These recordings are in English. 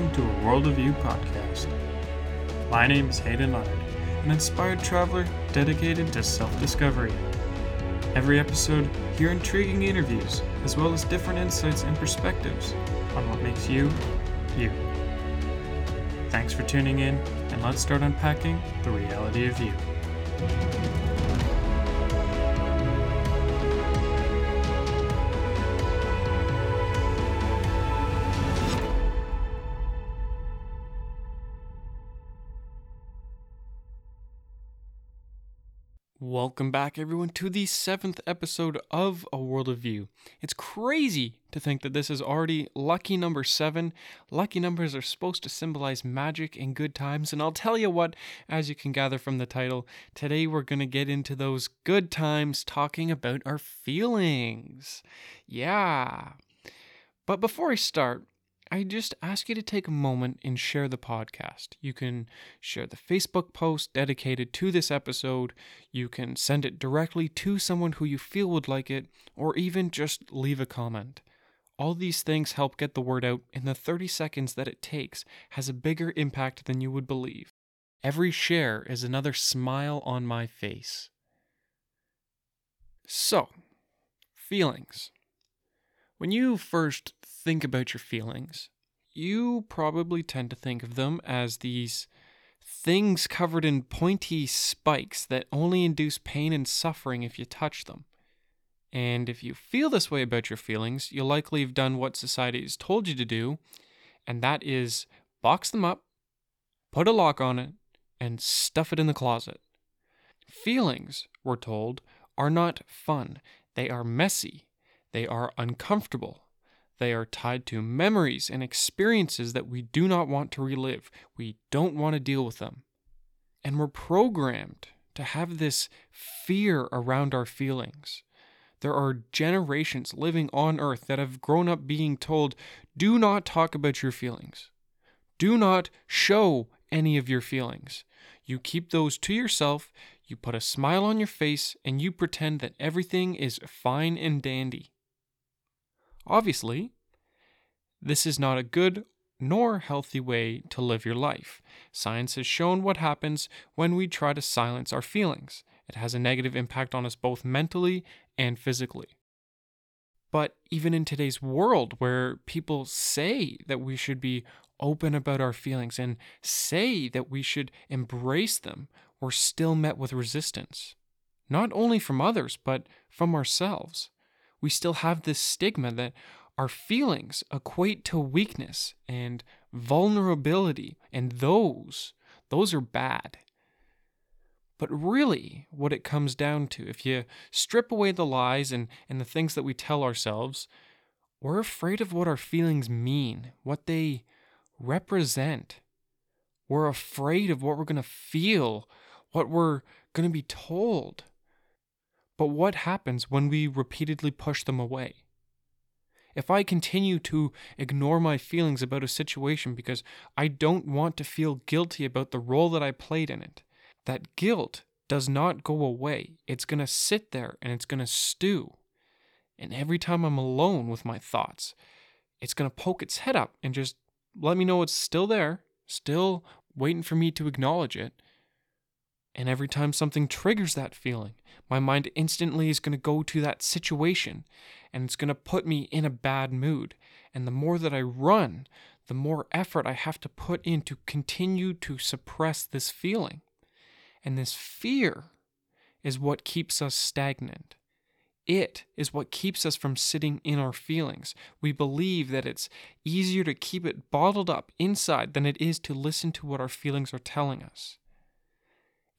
welcome to a World of You podcast. My name is Hayden Leonard, an inspired traveler dedicated to self discovery. Every episode, hear intriguing interviews, as well as different insights and perspectives on what makes you, you. Thanks for tuning in, and let's start unpacking the reality of you. Welcome back, everyone, to the seventh episode of A World of You. It's crazy to think that this is already lucky number seven. Lucky numbers are supposed to symbolize magic and good times, and I'll tell you what, as you can gather from the title, today we're going to get into those good times talking about our feelings. Yeah. But before I start, I just ask you to take a moment and share the podcast. You can share the Facebook post dedicated to this episode. You can send it directly to someone who you feel would like it, or even just leave a comment. All these things help get the word out, and the 30 seconds that it takes has a bigger impact than you would believe. Every share is another smile on my face. So, feelings. When you first think about your feelings, you probably tend to think of them as these things covered in pointy spikes that only induce pain and suffering if you touch them. And if you feel this way about your feelings, you'll likely have done what society has told you to do, and that is box them up, put a lock on it, and stuff it in the closet. Feelings, we're told, are not fun. They are messy they are uncomfortable. They are tied to memories and experiences that we do not want to relive. We don't want to deal with them. And we're programmed to have this fear around our feelings. There are generations living on earth that have grown up being told, do not talk about your feelings. Do not show any of your feelings. You keep those to yourself, you put a smile on your face, and you pretend that everything is fine and dandy. Obviously, this is not a good nor healthy way to live your life. Science has shown what happens when we try to silence our feelings. It has a negative impact on us both mentally and physically. But even in today's world, where people say that we should be open about our feelings and say that we should embrace them, we're still met with resistance. Not only from others, but from ourselves we still have this stigma that our feelings equate to weakness and vulnerability, and those, those are bad. But really, what it comes down to, if you strip away the lies and, and the things that we tell ourselves, we're afraid of what our feelings mean, what they represent. We're afraid of what we're going to feel, what we're going to be told. But what happens when we repeatedly push them away? If I continue to ignore my feelings about a situation because I don't want to feel guilty about the role that I played in it, that guilt does not go away. It's going to sit there and it's going to stew. And every time I'm alone with my thoughts, it's going to poke its head up and just let me know it's still there, still waiting for me to acknowledge it. And every time something triggers that feeling, my mind instantly is going to go to that situation and it's going to put me in a bad mood. And the more that I run, the more effort I have to put in to continue to suppress this feeling. And this fear is what keeps us stagnant. It is what keeps us from sitting in our feelings. We believe that it's easier to keep it bottled up inside than it is to listen to what our feelings are telling us.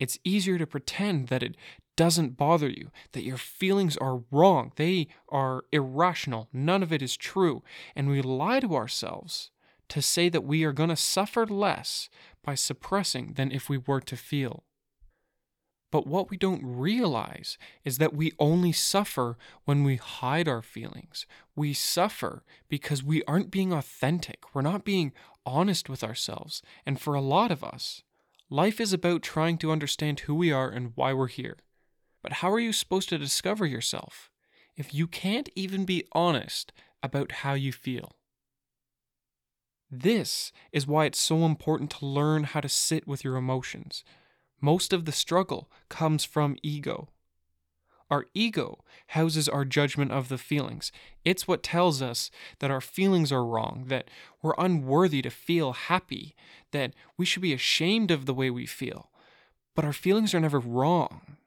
It's easier to pretend that it doesn't bother you, that your feelings are wrong, they are irrational, none of it is true, and we lie to ourselves to say that we are going to suffer less by suppressing than if we were to feel. But what we don't realize is that we only suffer when we hide our feelings. We suffer because we aren't being authentic. We're not being honest with ourselves. And for a lot of us, Life is about trying to understand who we are and why we're here. But how are you supposed to discover yourself if you can't even be honest about how you feel? This is why it's so important to learn how to sit with your emotions. Most of the struggle comes from ego. Our ego houses our judgment of the feelings. It's what tells us that our feelings are wrong, that we're unworthy to feel happy, that we should be ashamed of the way we feel. But our feelings are never wrong.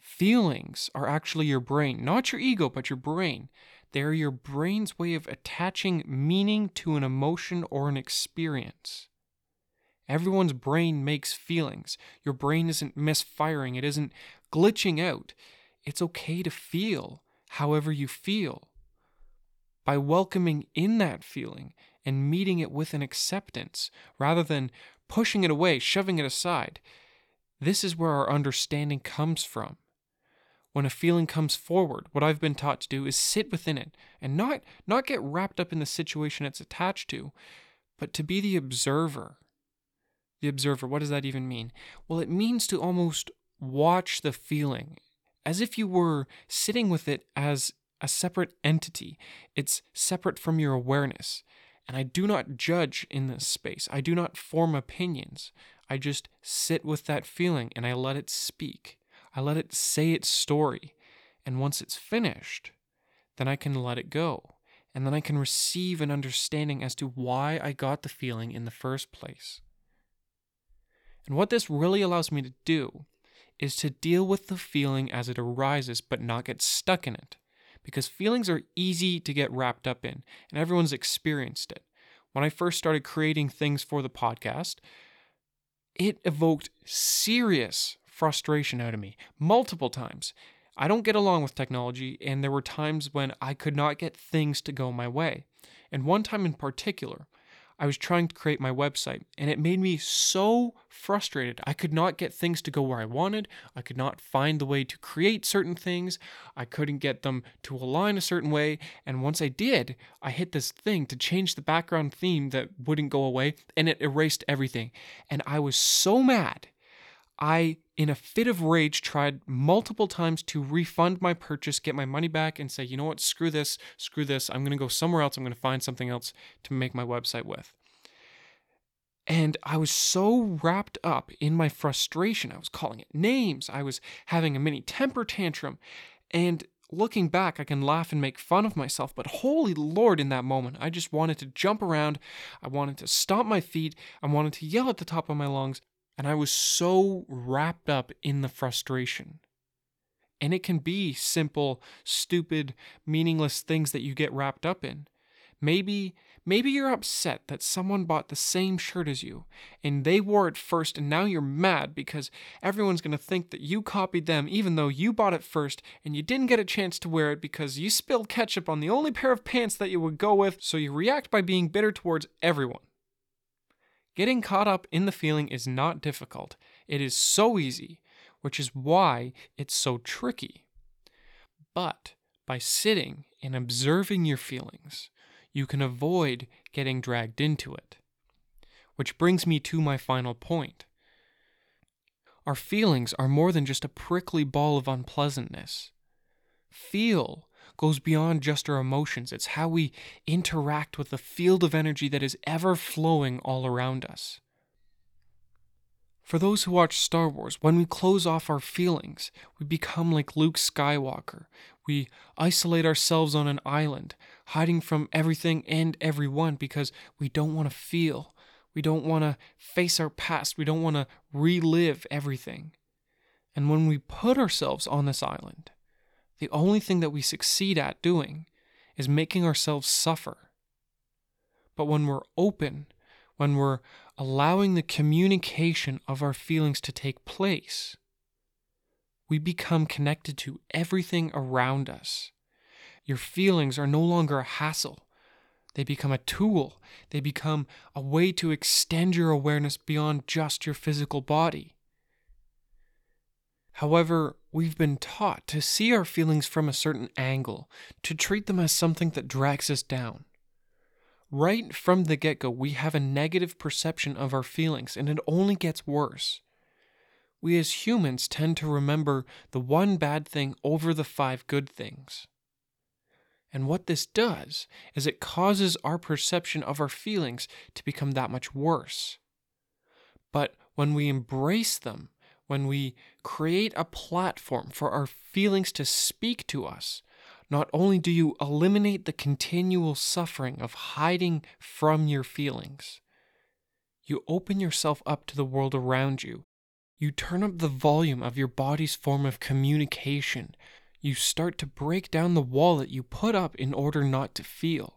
Feelings are actually your brain, not your ego, but your brain. They are your brain's way of attaching meaning to an emotion or an experience. Everyone's brain makes feelings. Your brain isn't misfiring, it isn't glitching out. It's okay to feel however you feel. By welcoming in that feeling and meeting it with an acceptance rather than pushing it away, shoving it aside, this is where our understanding comes from. When a feeling comes forward, what I've been taught to do is sit within it and not, not get wrapped up in the situation it's attached to, but to be the observer. The observer, what does that even mean? Well, it means to almost watch the feeling as if you were sitting with it as a separate entity. It's separate from your awareness. And I do not judge in this space. I do not form opinions. I just sit with that feeling and I let it speak. I let it say its story. And once it's finished, then I can let it go. And then I can receive an understanding as to why I got the feeling in the first place. And what this really allows me to do is to deal with the feeling as it arises, but not get stuck in it. Because feelings are easy to get wrapped up in, and everyone's experienced it. When I first started creating things for the podcast, it evoked serious frustration out of me multiple times. I don't get along with technology, and there were times when I could not get things to go my way. And one time in particular, I was trying to create my website, and it made me so frustrated. I could not get things to go where I wanted. I could not find the way to create certain things. I couldn't get them to align a certain way. And once I did, I hit this thing to change the background theme that wouldn't go away, and it erased everything. And I was so mad. I, in a fit of rage, tried multiple times to refund my purchase, get my money back, and say, you know what, screw this, screw this. I'm going to go somewhere else. I'm going to find something else to make my website with. And I was so wrapped up in my frustration. I was calling it names. I was having a mini temper tantrum. And looking back, I can laugh and make fun of myself, but holy Lord, in that moment, I just wanted to jump around. I wanted to stomp my feet. I wanted to yell at the top of my lungs. And I was so wrapped up in the frustration. And it can be simple, stupid, meaningless things that you get wrapped up in. Maybe maybe you're upset that someone bought the same shirt as you and they wore it first and now you're mad because everyone's going to think that you copied them even though you bought it first and you didn't get a chance to wear it because you spilled ketchup on the only pair of pants that you would go with, so you react by being bitter towards everyone. Getting caught up in the feeling is not difficult. It is so easy, which is why it's so tricky. But by sitting and observing your feelings, you can avoid getting dragged into it. Which brings me to my final point. Our feelings are more than just a prickly ball of unpleasantness. Feel goes beyond just our emotions. It's how we interact with the field of energy that is ever flowing all around us. For those who watch Star Wars, when we close off our feelings, we become like Luke Skywalker. We isolate ourselves on an island, hiding from everything and everyone because we don't want to feel. We don't want to face our past. We don't want to relive everything. And when we put ourselves on this island, the only thing that we succeed at doing is making ourselves suffer. But when we're open, when we're allowing the communication of our feelings to take place, we become connected to everything around us. Your feelings are no longer a hassle. They become a tool. They become a way to extend your awareness beyond just your physical body. However, we've been taught to see our feelings from a certain angle, to treat them as something that drags us down. Right from the get go, we have a negative perception of our feelings, and it only gets worse. We as humans tend to remember the one bad thing over the five good things. And what this does is it causes our perception of our feelings to become that much worse. But when we embrace them, when we create a platform for our feelings to speak to us, not only do you eliminate the continual suffering of hiding from your feelings, you open yourself up to the world around you. You turn up the volume of your body's form of communication you start to break down the wall that you put up in order not to feel.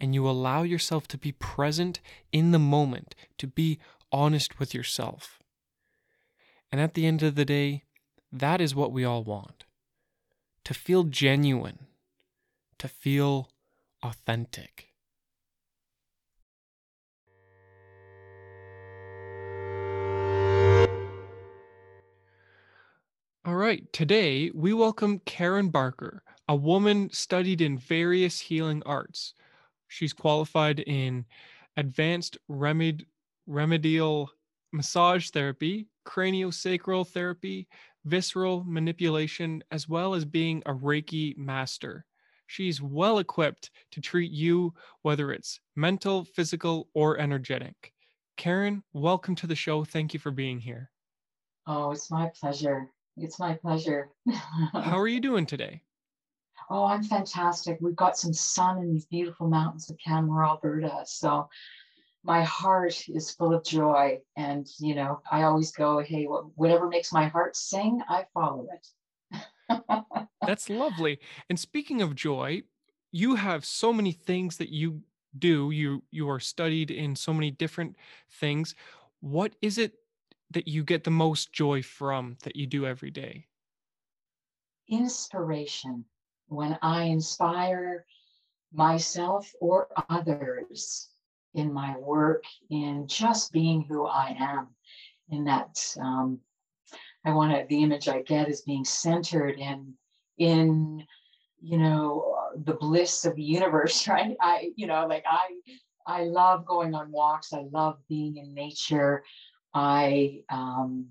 And you allow yourself to be present in the moment, to be honest with yourself. And at the end of the day, that is what we all want to feel genuine, to feel authentic. All right, today we welcome Karen Barker, a woman studied in various healing arts. She's qualified in advanced remed- remedial massage therapy, craniosacral therapy, visceral manipulation, as well as being a Reiki master. She's well equipped to treat you, whether it's mental, physical, or energetic. Karen, welcome to the show. Thank you for being here. Oh, it's my pleasure. It's my pleasure. How are you doing today? Oh, I'm fantastic. We've got some sun in these beautiful mountains of Canmore, Alberta. So my heart is full of joy. And, you know, I always go, hey, whatever makes my heart sing, I follow it. That's lovely. And speaking of joy, you have so many things that you do. You you are studied in so many different things. What is it that you get the most joy from that you do every day? Inspiration. When I inspire myself or others in my work, in just being who I am, in that um, I want to, the image I get is being centered in, in, you know, the bliss of the universe, right? I, you know, like I, I love going on walks. I love being in nature. I um,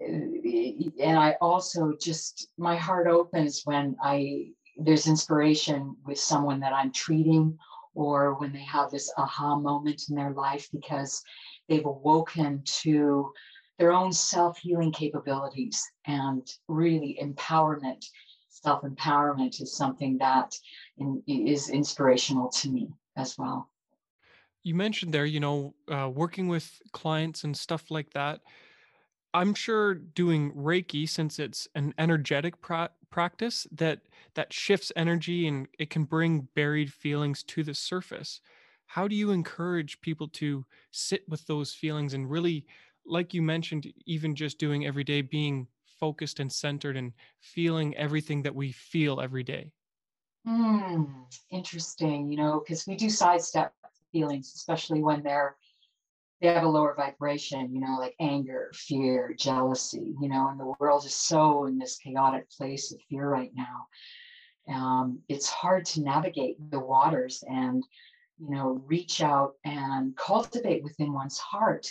and I also just my heart opens when I there's inspiration with someone that I'm treating or when they have this aha moment in their life because they've awoken to their own self-healing capabilities and really empowerment self-empowerment is something that in, is inspirational to me as well you mentioned there, you know, uh, working with clients and stuff like that. I'm sure doing Reiki, since it's an energetic pra- practice that that shifts energy and it can bring buried feelings to the surface. How do you encourage people to sit with those feelings and really, like you mentioned, even just doing every day, being focused and centered and feeling everything that we feel every day? Hmm, interesting. You know, because we do sidestep feelings, especially when they're they have a lower vibration, you know, like anger, fear, jealousy, you know, and the world is so in this chaotic place of fear right now. Um, it's hard to navigate the waters and, you know, reach out and cultivate within one's heart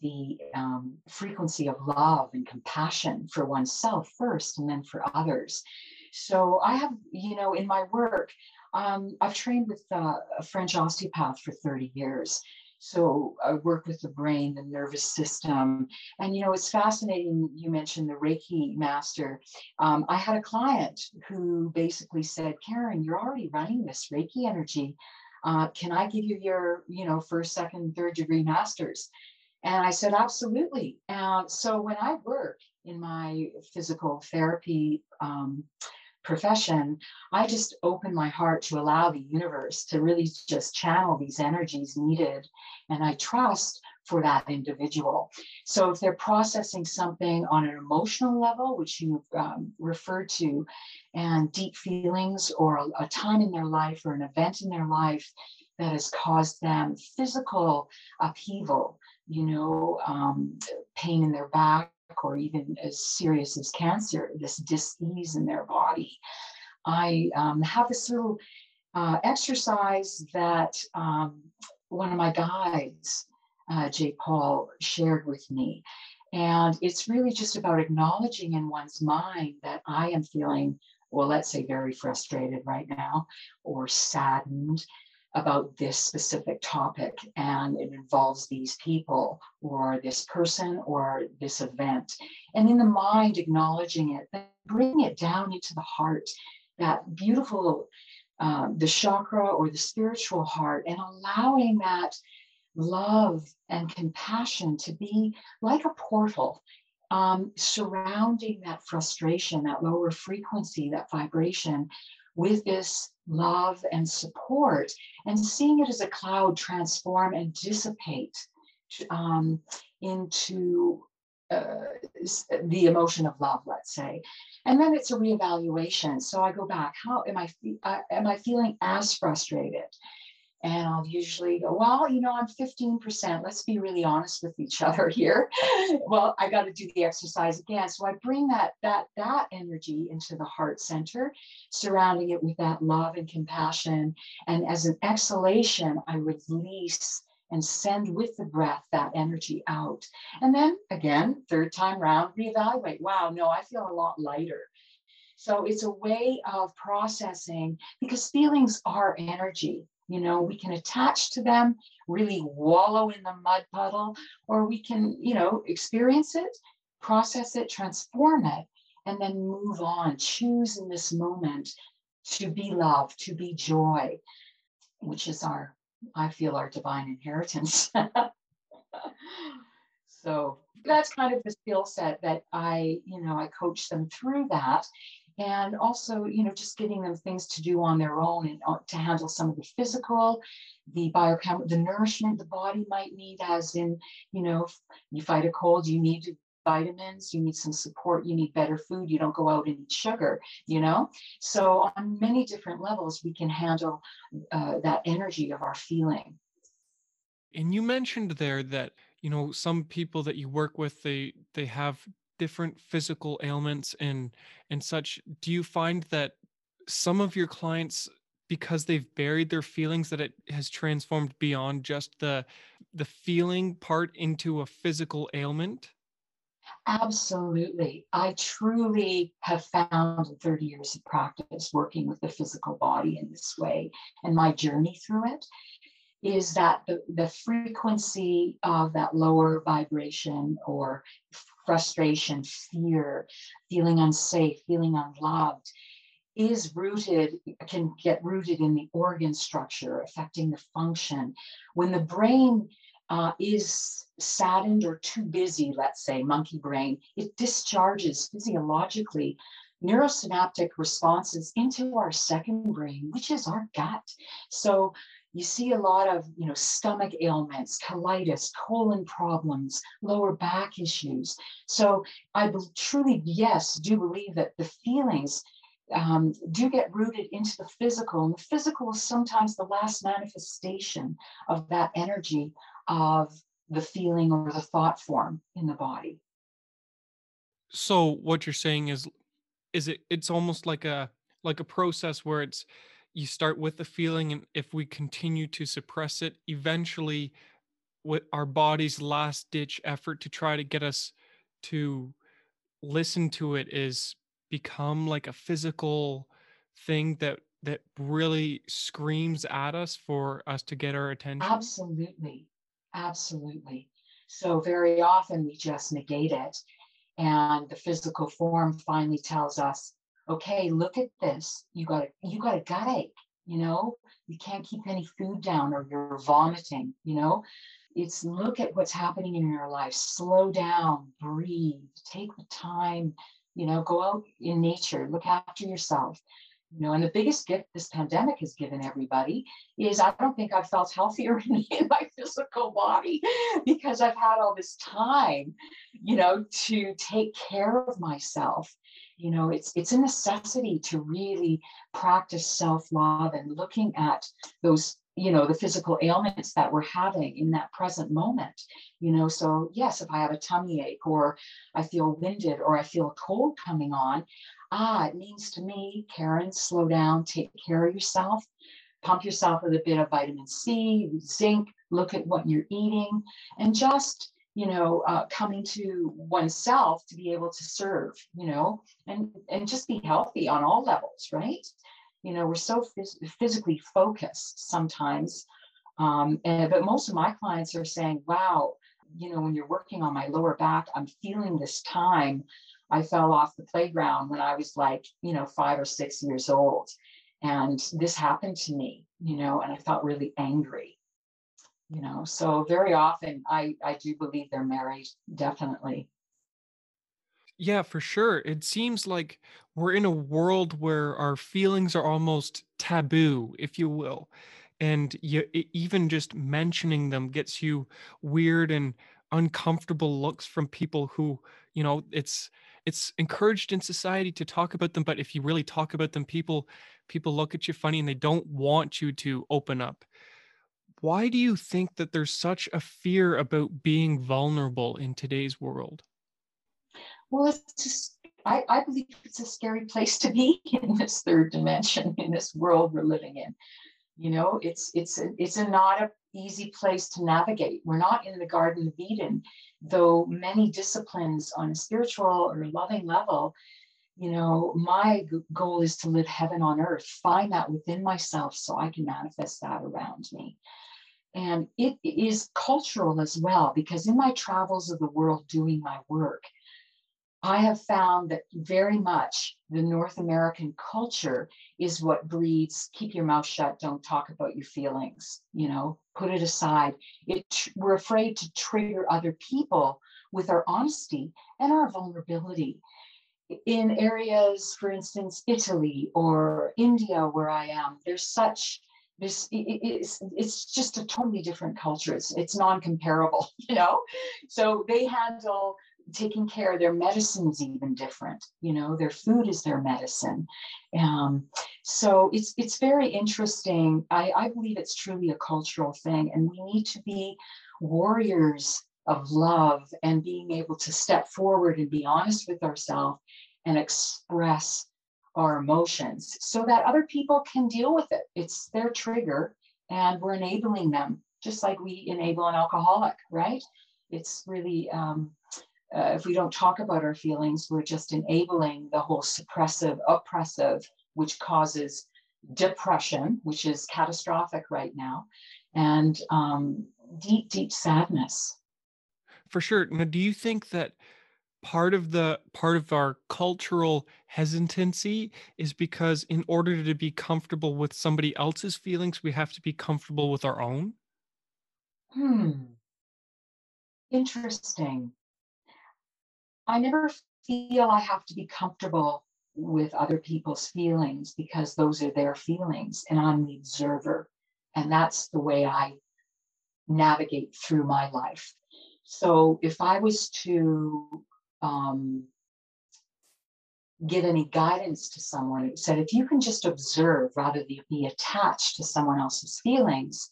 the um, frequency of love and compassion for oneself first and then for others. So I have, you know, in my work, um, I've trained with uh, a French osteopath for 30 years. So I work with the brain, the nervous system. And, you know, it's fascinating. You mentioned the Reiki master. Um, I had a client who basically said, Karen, you're already running this Reiki energy. Uh, can I give you your, you know, first, second, third degree masters? And I said, absolutely. And so when I work in my physical therapy um, profession, I just open my heart to allow the universe to really just channel these energies needed. And I trust for that individual. So if they're processing something on an emotional level, which you've um, referred to, and deep feelings or a, a time in their life or an event in their life that has caused them physical upheaval, you know, um, pain in their back, or even as serious as cancer, this dis-ease in their body. I um, have this little uh, exercise that um, one of my guides, uh, Jay Paul, shared with me. And it's really just about acknowledging in one's mind that I am feeling well, let's say very frustrated right now or saddened about this specific topic and it involves these people or this person or this event. And in the mind, acknowledging it, then bring it down into the heart, that beautiful, um, the chakra or the spiritual heart, and allowing that love and compassion to be like a portal um, surrounding that frustration, that lower frequency, that vibration with this love and support, and seeing it as a cloud transform and dissipate um, into uh, the emotion of love, let's say. And then it's a reevaluation. So I go back. How am I? Uh, am I feeling as frustrated? And I'll usually go, well, you know, I'm 15%. Let's be really honest with each other here. well, I got to do the exercise again. So I bring that that that energy into the heart center, surrounding it with that love and compassion. And as an exhalation, I release and send with the breath that energy out. And then again, third time round, reevaluate. Wow, no, I feel a lot lighter. So it's a way of processing because feelings are energy. You know, we can attach to them, really wallow in the mud puddle, or we can, you know, experience it, process it, transform it, and then move on. Choose in this moment to be love, to be joy, which is our, I feel, our divine inheritance. so that's kind of the skill set that I, you know, I coach them through that and also you know just giving them things to do on their own and uh, to handle some of the physical the biochem the nourishment the body might need as in you know you fight a cold you need vitamins you need some support you need better food you don't go out and eat sugar you know? So on many different levels we can handle uh, that energy of our feeling. And you mentioned there that you know some people that you work with they they have different physical ailments and and such do you find that some of your clients because they've buried their feelings that it has transformed beyond just the the feeling part into a physical ailment? Absolutely. I truly have found in 30 years of practice working with the physical body in this way and my journey through it is that the, the frequency of that lower vibration or frustration, fear, feeling unsafe, feeling unloved is rooted, can get rooted in the organ structure, affecting the function. When the brain uh, is saddened or too busy, let's say, monkey brain, it discharges physiologically neurosynaptic responses into our second brain, which is our gut. So you see a lot of you know stomach ailments colitis colon problems lower back issues. So i truly yes do believe that the feelings um, do get rooted into the physical and the physical is sometimes the last manifestation of that energy of the feeling or the thought form in the body. So what you're saying is is it it's almost like a like a process where it's you start with the feeling and if we continue to suppress it eventually with our body's last ditch effort to try to get us to listen to it is become like a physical thing that that really screams at us for us to get our attention. Absolutely. Absolutely. So very often we just negate it and the physical form finally tells us okay, look at this. You got a, you got a gut ache, you know, you can't keep any food down or you're vomiting, you know. It's look at what's happening in your life. Slow down, breathe, take the time, you know, go out in nature, look after yourself. You know, and the biggest gift this pandemic has given everybody is I don't think I've felt healthier in, in my physical body because I've had all this time, you know, to take care of myself you know it's it's a necessity to really practice self-love and looking at those you know the physical ailments that we're having in that present moment you know. So yes if i have a tummy ache or i feel winded or i feel a cold coming on ah it means to me karen slow down take care of yourself. Pump yourself with a bit of vitamin c zinc look at what you're eating and just you know, uh, coming to oneself to be able to serve, you know, and and just be healthy on all levels, right? You know, we're so phys- physically focused sometimes, um, and, but most of my clients are saying, "Wow, you know, when you're working on my lower back, I'm feeling this time. I fell off the playground when I was like, you know, five or six years old, and this happened to me, you know, and I felt really ang." You know so very often i i do believe they're married definitely Yeah, for sure. It seems like we're in a world where our feelings are almost taboo, if you will. And you, even just mentioning them gets you weird and uncomfortable looks from people who, you know, it's it's encouraged in society to talk about them, but if you really talk about them, people people look at you funny and they don't want you to open up. Why do you think that there's such a fear about being vulnerable in today's world? well it's just I, I believe it's a scary place to be in this third dimension in this world we're living in. You know it's it's a, it's a not a easy place to navigate. We're not in the garden of eden though many disciplines on a spiritual or loving level you know my goal is to live heaven on earth find that within myself so i can manifest that around me and it is cultural as well because in my travels of the world doing my work I have found that very much the North American culture is what breeds keep your mouth shut, don't talk about your feelings, you know, put it aside. It we're afraid to trigger other people with our honesty and our vulnerability. In areas, for instance, Italy or India, where I am, there's such this it's it's just a totally different culture. It's it's non-comparable, you know. So they handle taking care of their is even different you know their food is their medicine um, so it's it's very interesting I, I believe it's truly a cultural thing and we need to be warriors of love and being able to step forward and be honest with ourselves and express our emotions so that other people can deal with it it's their trigger and we're enabling them just like we enable an alcoholic right it's really um, uh, if we don't talk about our feelings, we're just enabling the whole suppressive, oppressive, which causes depression, which is catastrophic right now, and um, deep, deep sadness. For sure. Now, do you think that part of the part of our cultural hesitancy is because in order to be comfortable with somebody else's feelings, we have to be comfortable with our own? Hmm, interesting. I never feel I have to be comfortable with other people's feelings because those are their feelings and I'm the observer. And that's the way I navigate through my life. So if I was to um, give any guidance to someone, it said if you can just observe rather than be attached to someone else's feelings,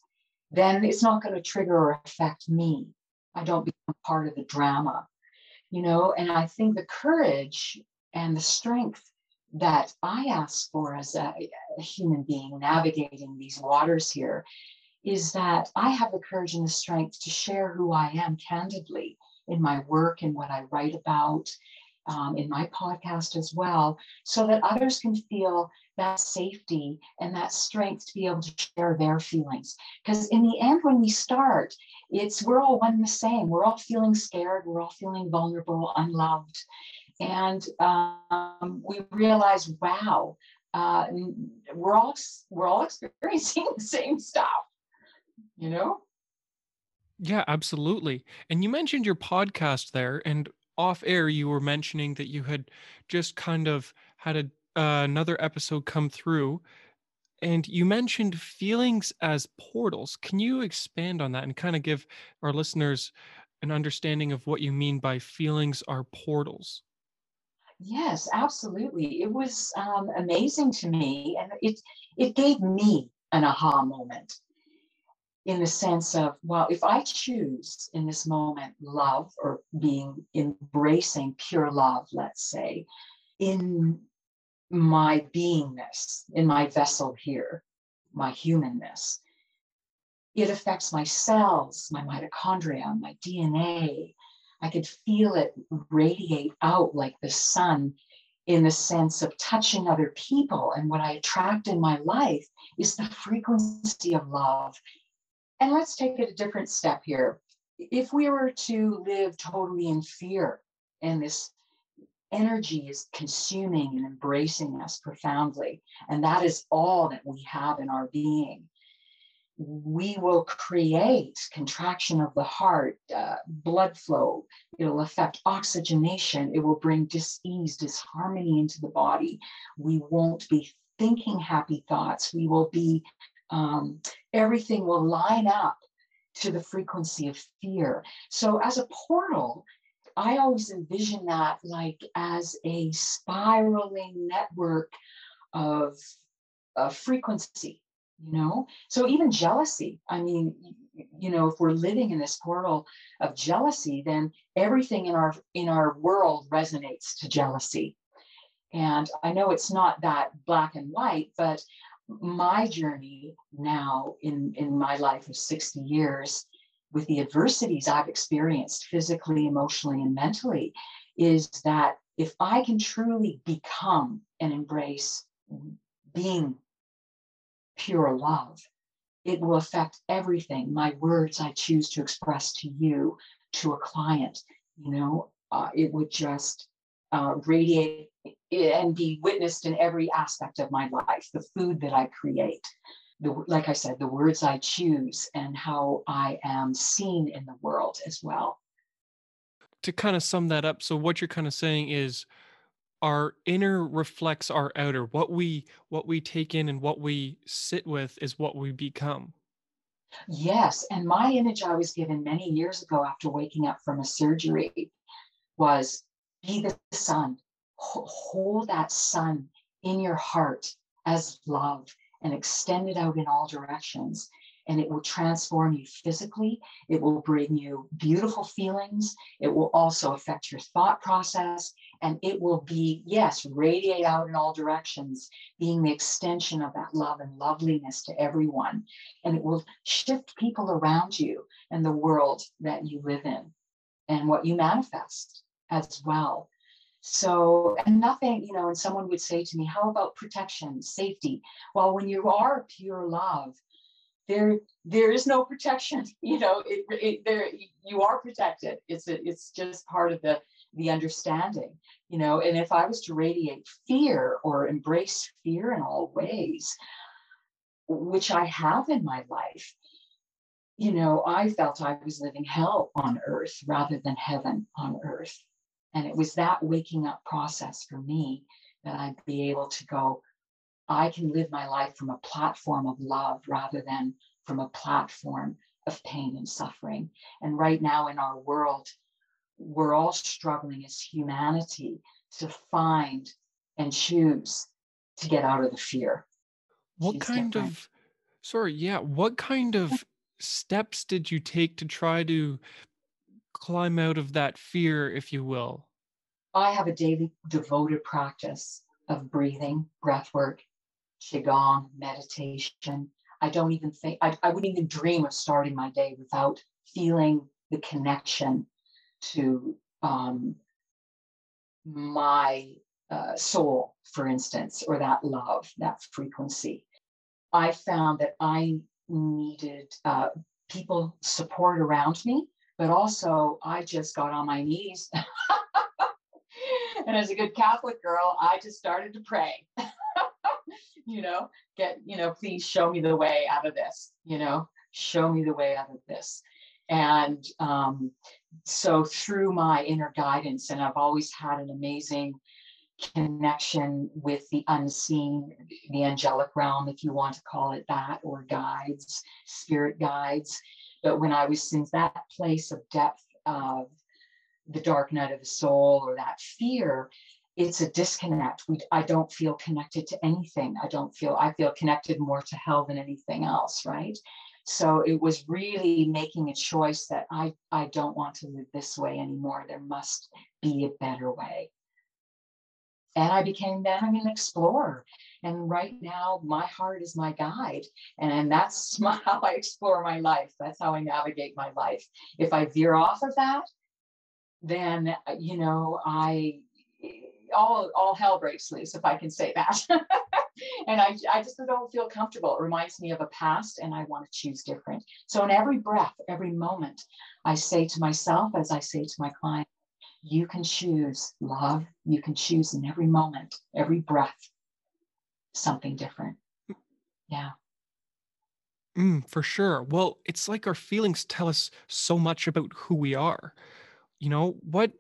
then it's not going to trigger or affect me. I don't become part of the drama you know and i think the courage and the strength that i ask for as a, a, human being navigating these waters here is that i have the courage and the strength to share who i am candidly in my work and what i write about um, in my podcast as well, so that others can feel that safety and that strength to be able to share their feelings. Because in the end, when we start, it's we're all one and the same. We're all feeling scared. We're all feeling vulnerable, unloved, and um, we realize, wow, uh, we're all we're all experiencing the same stuff. You know. Yeah, absolutely. And you mentioned your podcast there, and off air, you were mentioning that you had just kind of had a uh, another episode come through, and you mentioned feelings as portals. Can you expand on that and kind of give our listeners an understanding of what you mean by feelings are portals? Yes, absolutely. It was um, amazing to me, and it it gave me an aha moment in the sense of, well, if I choose in this moment love or being embracing pure love, let's say, in my beingness, in my vessel here, my humanness, it affects my cells, my mitochondria, my DNA, I could feel it radiate out like the sun in the sense of touching other people. And what I attract in my life is the frequency of love. And let's take it a different step here. If we were to live totally in fear and this energy is consuming and embracing us profoundly, and that is all that we have in our being, we will create contraction of the heart, uh, blood flow. It'll affect oxygenation. It will bring dis-ease, disharmony into the body. We won't be thinking happy thoughts. We will be, um, everything will line up to the frequency of fear. So, as a portal, I always envision that like as a spiraling network of, of frequency you know so even jealousy i mean you know if we're living in this portal of jealousy then everything in our in our world resonates to jealousy and i know it's not that black and white but my journey now in in my life of 60 years with the adversities i've experienced physically emotionally and mentally is that if i can truly become and embrace being pure love, it will affect everything. My words I choose to express to you, to a client, you know, uh, it would just uh, radiate and be witnessed in every aspect of my life. The food that I create, the, like I said, the words I choose, and how I am seen in the world as well. To kind of sum that up, so what you're kind of saying is our inner reflects our outer what we what we take in and what we sit with is what we become yes and my image i was given many years ago after waking up from a surgery was be the sun hold that sun in your heart as love and extend it out in all directions and it will transform you physically. It will bring you beautiful feelings. It will also affect your thought process. And it will be, yes, radiate out in all directions, being the extension of that love and loveliness to everyone. And it will shift people around you and the world that you live in and what you manifest as well. So, and nothing, you know, and someone would say to me, How about protection, safety? Well, when you are pure love, there there is no protection you know it, it, there you are protected it's a, it's just part of the the understanding you know and if i was to radiate fear or embrace fear in all ways which i have in my life you know i felt i was living hell on earth rather than heaven on earth and it was that waking up process for me that i'd be able to go I can live my life from a platform of love rather than from a platform of pain and suffering. And right now in our world, we're all struggling as humanity to find and choose to get out of the fear. What She's kind different. of, sorry, yeah, what kind of steps did you take to try to climb out of that fear, if you will? I have a daily devoted practice of breathing, breath work, qigong, meditation. I don't even think I, I wouldn't even dream of starting my day without feeling the connection to um, my uh, soul, for instance, or that love, that frequency. I found that I needed uh, people support around me, but also I just got on my knees. and as a good Catholic girl, I just started to pray. you know, get, you know, please show me the way out of this, you know, show me the way out of this. And um, so through my inner guidance, and I've always had an amazing connection with the unseen, the angelic realm, if you want to call it that, or guides, spirit guides. But when I was in that place of depth of the dark night of the soul or that fear, it's a disconnect. We, I don't feel connected to anything. I don't feel, I feel connected more to hell than anything else, right? So it was really making a choice that I, I don't want to live this way anymore. There must be a better way. And I became then I'm an explorer. And right now, my heart is my guide. And that's my, how I explore my life. That's how I navigate my life. If I veer off of that, then uh, you know I all all hell breaks loose if I can say that. and I, I just don't feel comfortable. It reminds me of a past and I want to choose different. So in every breath, every moment, I say to myself, as I say to my client, you can choose love. You can choose in every moment, every breath, something different. Yeah. Mm, for sure. Well, it's like our feelings tell us so much about who we are. You know, what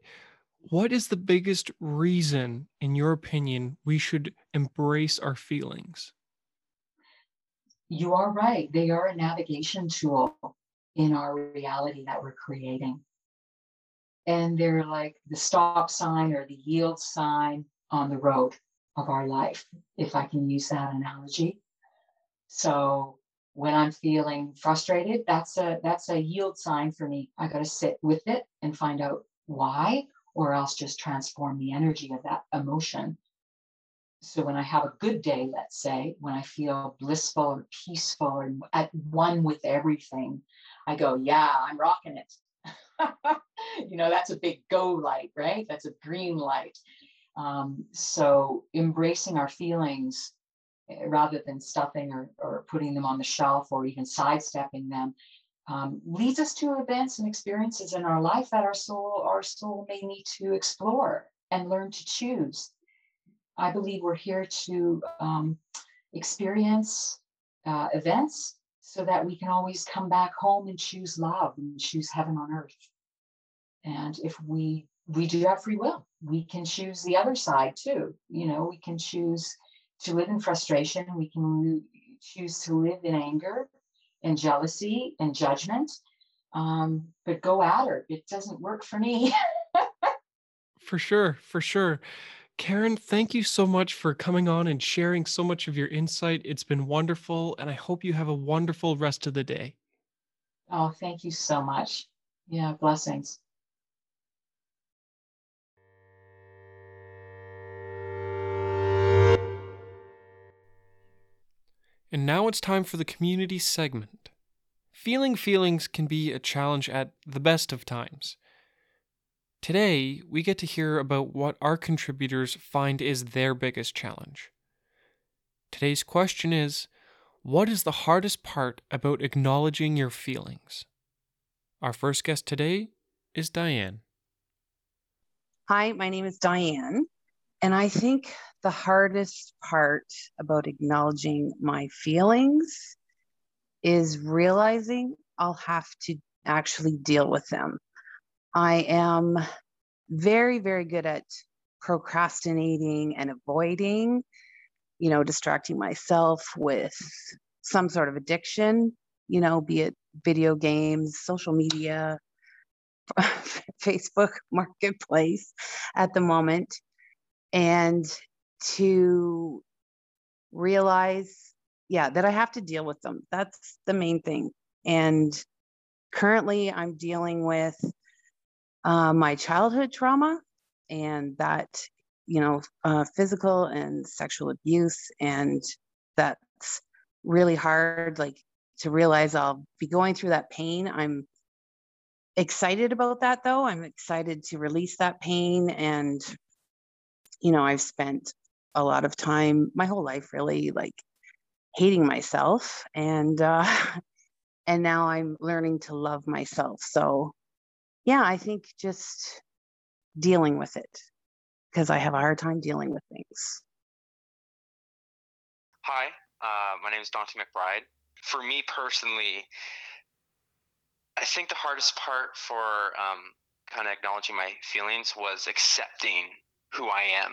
what is the biggest reason in your opinion we should embrace our feelings? You are right. They are a navigation tool in our reality that we're creating. And they're like the stop sign or the yield sign on the road of our life, if I can use that analogy. So when I'm feeling frustrated, that's a that's a yield sign for me. I got to sit with it and find out why, or else just transform the energy of that emotion. So when I have a good day, let's say, when I feel blissful or peaceful or at one with everything, I go, yeah, I'm rocking it. you know, that's a big go light, right? That's a green light. Um, so embracing our feelings Eh, rather than stuffing or, or putting them on the shelf or even sidestepping them um, leads us to events and experiences in our life that our soul our soul may need to explore and learn to choose. I believe we're here to um, experience uh, events so that we can always come back home and choose love and choose heaven on earth. And if we we do have free will we can choose the other side too you know we can choose to live in frustration. We can choose to live in anger and jealousy and judgment. Um, but go at her. It doesn't work for me. for sure, for sure. Karen, thank you so much for coming on and sharing so much of your insight. It's been wonderful, and I hope you have a wonderful rest of the day. Oh, thank you so much. Yeah, blessings. And now it's time for the community segment. Feeling feelings can be a challenge at the best of times. Today, we get to hear about what our contributors find is their biggest challenge. Today's question is What is the hardest part about acknowledging your feelings? Our first guest today is Diane. Hi, my name is Diane. And I think the hardest part about acknowledging my feelings is realizing I'll have to actually deal with them. I am very, very good at procrastinating and avoiding, you know, distracting myself with some sort of addiction, you know, be it video games, social media, Facebook marketplace at the moment. And to realize, yeah, that I have to deal with them. That's the main thing. And currently, I'm dealing with uh, my childhood trauma and that, you know, uh, physical and sexual abuse. And that's really hard, like to realize I'll be going through that pain. I'm excited about that though. I'm excited to release that pain and you know, I've spent a lot of time, my whole life really like hating myself and uh and now I'm learning to love myself. So yeah, I think just dealing with it because I have a hard time dealing with things. Hi, uh, my name is Dante McBride. For me personally, I think the hardest part for um, kind of acknowledging my feelings was accepting who I am.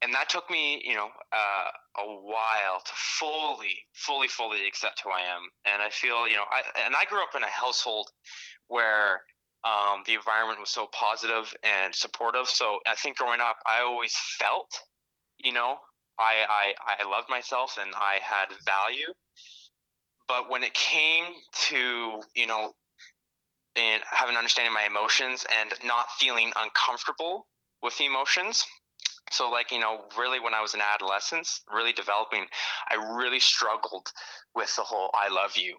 And that took me, you know, uh, a while to fully, fully, fully accept who I am. And I feel, you know, I and I grew up in a household where um, the environment was so positive and supportive. So I think growing up, I always felt, you know, I I, I loved myself and I had value. But when it came to, you know, and having understanding my emotions and not feeling uncomfortable with emotions. So, like, you know, really when I was in adolescence, really developing, I really struggled with the whole I love you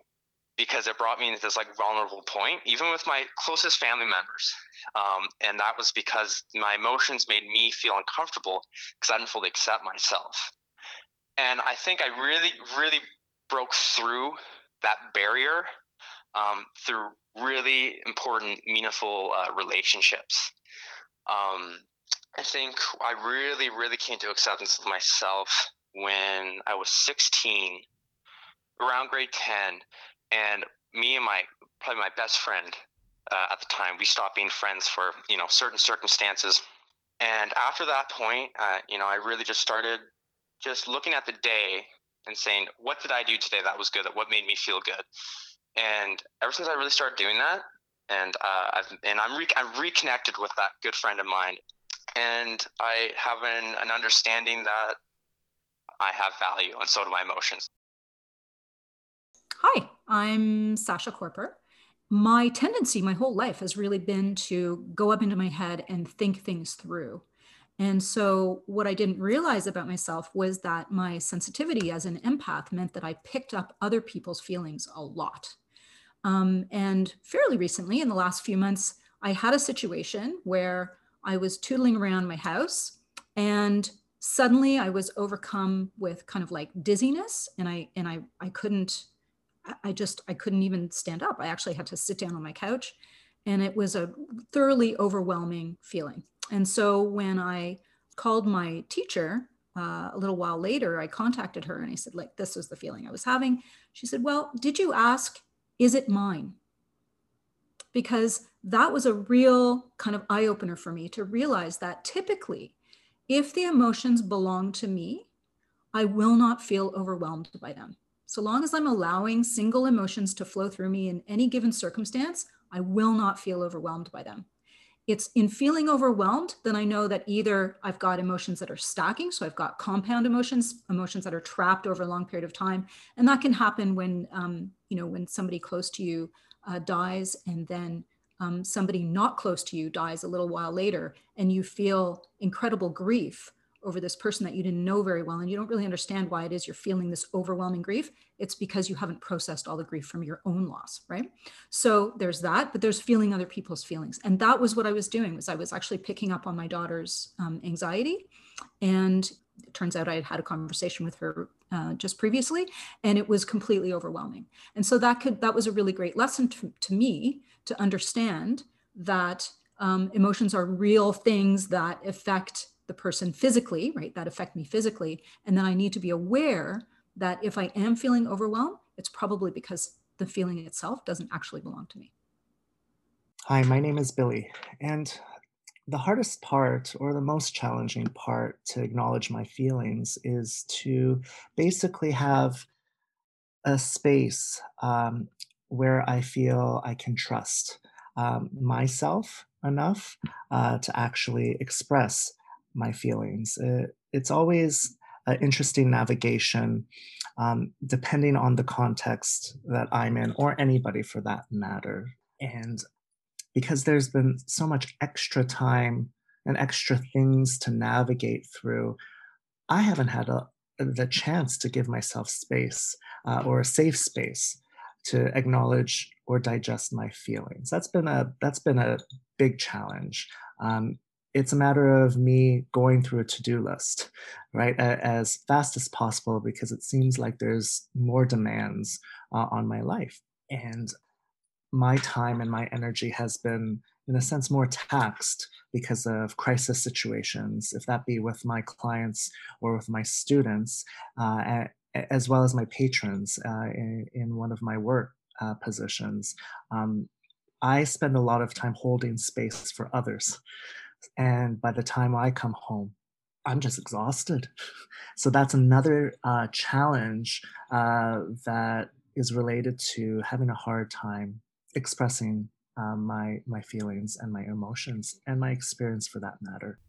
because it brought me into this like vulnerable point, even with my closest family members. Um, and that was because my emotions made me feel uncomfortable because I didn't fully accept myself. And I think I really, really broke through that barrier um, through really important, meaningful uh, relationships. Um, I think I really, really came to acceptance of myself when I was 16, around grade 10, and me and my probably my best friend uh, at the time, we stopped being friends for you know certain circumstances. And after that point, uh, you know, I really just started just looking at the day and saying, what did I do today that was good? What made me feel good? And ever since I really started doing that, and uh, I've and I'm re- I'm reconnected with that good friend of mine, and I have an, an understanding that I have value, and so do my emotions. Hi, I'm Sasha Corper. My tendency my whole life has really been to go up into my head and think things through. And so, what I didn't realize about myself was that my sensitivity as an empath meant that I picked up other people's feelings a lot. Um, and fairly recently, in the last few months, I had a situation where I was tootling around my house and suddenly I was overcome with kind of like dizziness and I and I I couldn't I just I couldn't even stand up. I actually had to sit down on my couch and it was a thoroughly overwhelming feeling. And so when I called my teacher uh, a little while later, I contacted her and I said, like, this was the feeling I was having. She said, well, did you ask, is it mine? Because that was a real kind of eye opener for me to realize that typically, if the emotions belong to me, I will not feel overwhelmed by them. So long as I'm allowing single emotions to flow through me in any given circumstance, I will not feel overwhelmed by them. It's in feeling overwhelmed, then I know that either I've got emotions that are stacking, so I've got compound emotions, emotions that are trapped over a long period of time, and that can happen when um, you know when somebody close to you uh, dies, and then um, somebody not close to you dies a little while later, and you feel incredible grief over this person that you didn't know very well and you don't really understand why it is you're feeling this overwhelming grief. It's because you haven't processed all the grief from your own loss right? So there's that but there's feeling other people's feelings. And that was what i was doing was i was actually picking up on my daughter's um, anxiety. And it turns out i had had a conversation with her uh, just previously and it was completely overwhelming and so that could that was a really great lesson to, to me to understand that um, emotions are real things that affect the person physically, right? That affect me physically. And then I need to be aware that if I am feeling overwhelmed, it's probably because the feeling itself doesn't actually belong to me. Hi, my name is Billy. And the hardest part or the most challenging part to acknowledge my feelings is to basically have a space um, where I feel I can trust um, myself enough uh, to actually express my feelings. It, uh, it's always an interesting navigation, um, depending on the context that I'm in, or anybody for that matter. And because there's been so much extra time and extra things to navigate through, I haven't had a, the chance to give myself space uh, or a safe space to acknowledge or digest my feelings. That's been a that's been a big challenge. Um, it's a matter of me going through a to-do list right as fast as possible because it seems like there's more demands uh, on my life and my time and my energy has been in a sense more taxed because of crisis situations if that be with my clients or with my students uh, as well as my patrons uh, in, in, one of my work uh, positions um, i spend a lot of time holding space for others and by the time I come home, I'm just exhausted. So that's another uh, challenge uh, that is related to having a hard time expressing uh, my my feelings and my emotions and my experience for that matter.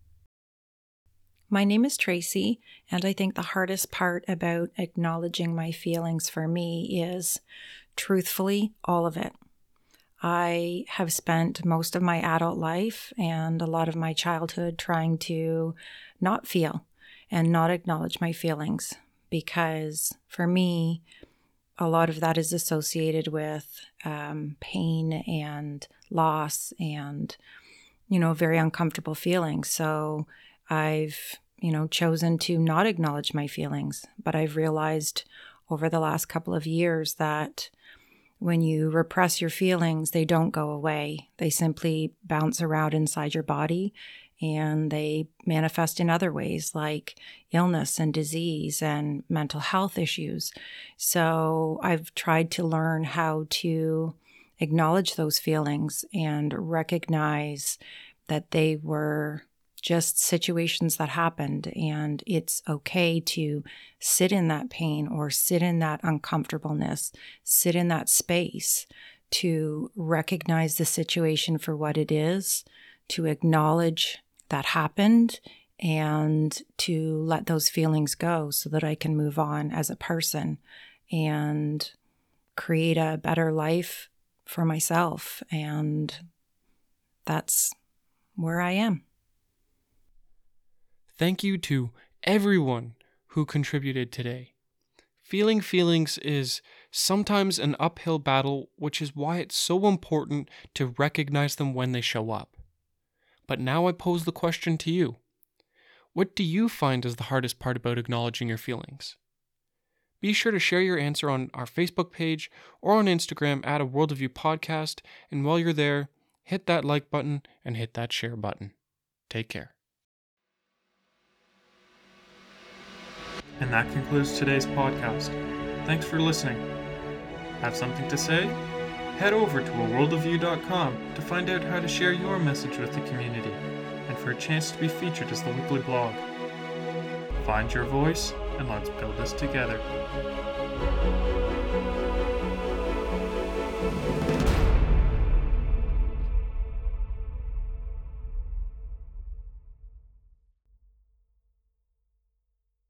My name is Tracy, and I think the hardest part about acknowledging my feelings for me is truthfully all of it. I have spent most of my adult life and a lot of my childhood trying to not feel and not acknowledge my feelings because for me, a lot of that is associated with um, pain and loss and, you know, very uncomfortable feelings. So I've, you know, chosen to not acknowledge my feelings. But I've realized over the last couple of years that when you repress your feelings, they don't go away. They simply bounce around inside your body and they manifest in other ways like illness and disease and mental health issues. So I've tried to learn how to acknowledge those feelings and recognize that they were just situations that happened. And it's okay to sit in that pain or sit in that uncomfortableness, sit in that space to recognize the situation for what it is, to acknowledge that happened, and to let those feelings go so that I can move on as a person and create a better life for myself. And that's where I am. Thank you to everyone who contributed today. Feeling feelings is sometimes an uphill battle, which is why it's so important to recognize them when they show up. But now I pose the question to you What do you find is the hardest part about acknowledging your feelings? Be sure to share your answer on our Facebook page or on Instagram at a World of You podcast. And while you're there, hit that like button and hit that share button. Take care. And that concludes today's podcast. Thanks for listening. Have something to say? Head over to aworldofyou.com to find out how to share your message with the community and for a chance to be featured as the weekly blog. Find your voice and let's build this together.